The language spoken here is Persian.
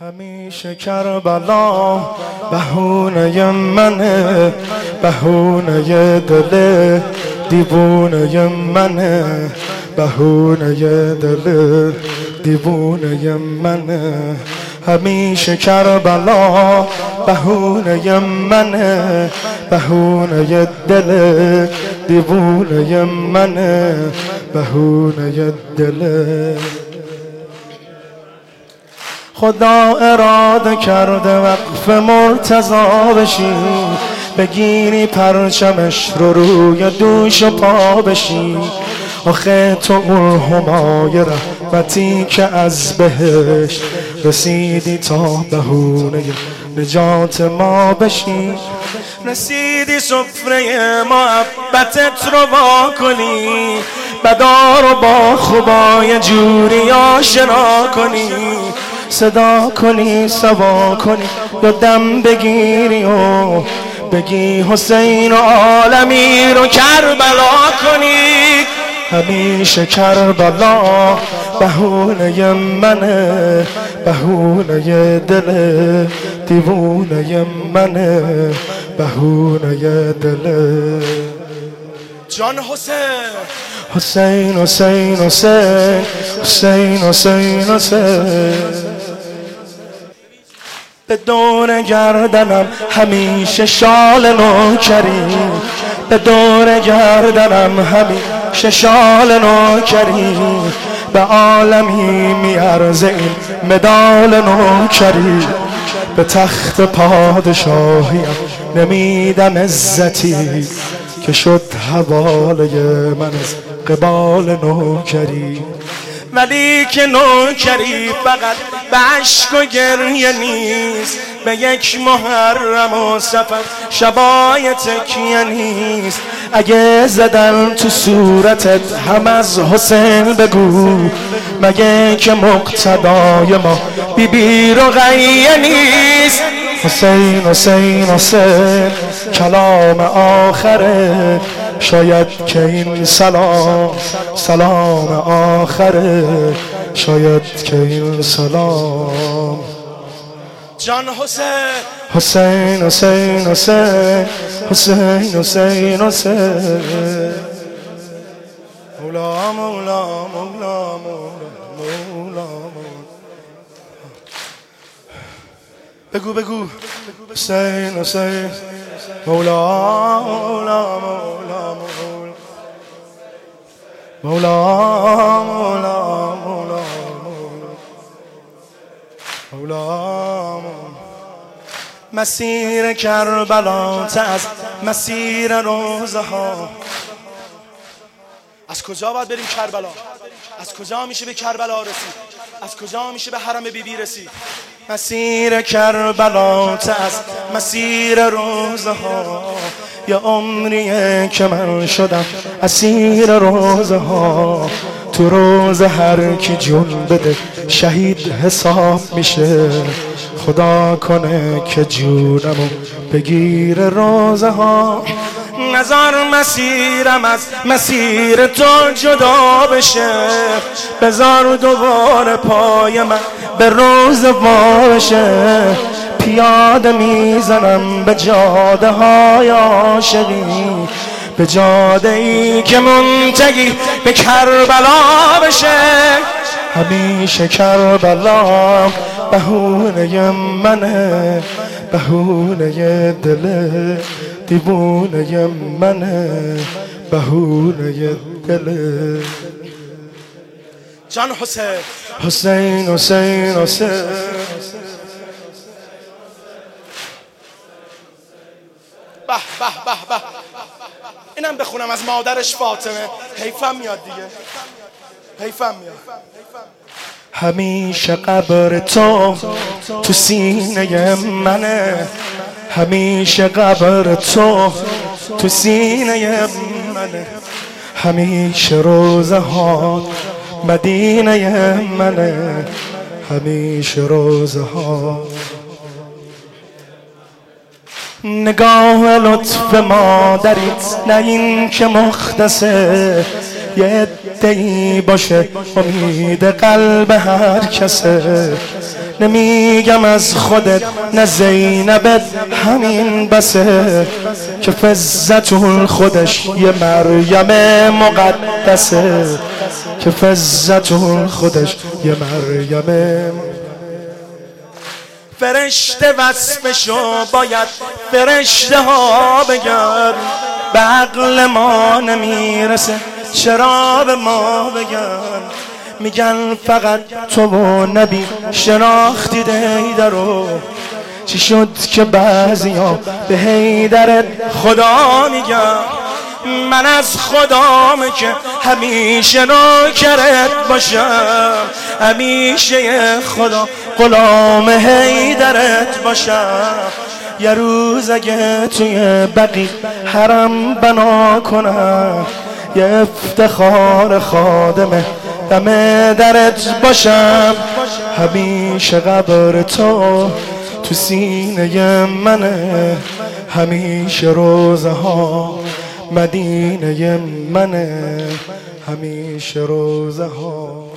همیشه کربلا بهونه منه بهونه دل دیوونه منه بهونه دل دیوونه منه. همیشه کربلا بهونه منه بهونه دل دیوونه منه بهونه دل. خدا اراده کرده وقف مرتضا بشی. بگیری پرچمش رو روی دوش و پا بشی. آخه تو اون همای رحمتی که از بهش رسیدی تا بهونه نجات ما بشی. رسیدی سفره محبتت رو با کنی. بدار و با خوبای جوری آشنا کنی. صدا کنی سوا کنی یا دم بگیری و بگی حسین و عالمی رو کربلا کنی. همیشه کربلا بهونه منه بهونه دل دیوونه منه بهونه دل. جان حسین. حسین حسین حسین حسین حسین حسین. به دور گردنم همیشه شال نوکری به دور گردنم همیشه شال نوکری به عالمی میارزه این مدال نوکری به تخت پادشاهیم نمیدم عزتی که شد حواله من از قبال نوکری. ولی که نوکری فقط به عشق و گریه نیست. به یک محرم و سفر شبای تکیه نیست. اگه زدن تو صورتت هم از حسین بگو. مگه که مقتدای ما بی بی غیه نیست. حسین حسین حسین کلام آخره. شاید که این سلام سلام آخره. شاید که این سلام. جان حسین. حسین حسین حسین. حسین حسین حسین. مولا مولا مولا مولا مولا. بگو بگو. حسین حسین. مولا مولا مولا مولا. مولا مولا مسیر کربلا از مسیر روزه ها از کجا باید بریم کربلا؟ از کجا میشه به کربلا رسید؟ از کجا میشه به حرم بیبی رسید؟ مسیر کربلا از مسیر روزه ها یا عمریه که من شدم اسیر روزه ها تو روز هر کی جون بده شهید حساب میشه. خدا کنه که جونمو بگیر روزه ها نظر مسیرم از مسیر تو جدا بشه. بذار دوباره پای من به روز باشه پیاده می‌زنم به جاده های عاشقی. به جاده ای که منتگی به کربلا بشه. همیشه کربلا بهونه منه بهونه دل دیوونه منه بهونه دل. جان حسین حسین حسین حسین. به به به به. اینم بخونم از مادرش فاطمه. حیفم میاد دیگه. حیفم میاد. همیشه قبر تو تو سینه منه. همیشه قبر تو تو سینه منه. همیشه روزه ها مدینه منه. همیشه روزه ها نگاه لطف مادریت نه این که مختصه. یه ادهی باشه امید قلب هر کسه. نمیگم از خودت نه زینبت همین بسه. که فزتون خودش یه مریم مقدسه. که فزتون خودش یه مریم فرشته وصفشو باید فرشته ها بگر به عقل ما نمی‌رسه چرا به ما بگن. میگن فقط تو و نبی شناختی دیدرو چی شد که بعضی ها به هیدرت خدا میگن؟ من از خدام که همیشه نوکرت باشم همیشه خدا غلام هیدرت باشم. یه روز اگه توی بقی حرم بنا کنم یه افتخار خادمه دم درت باشم. همیشه قبر تو تو سینه منه همیشه روزه ها مدینه منه همیشه روزه ها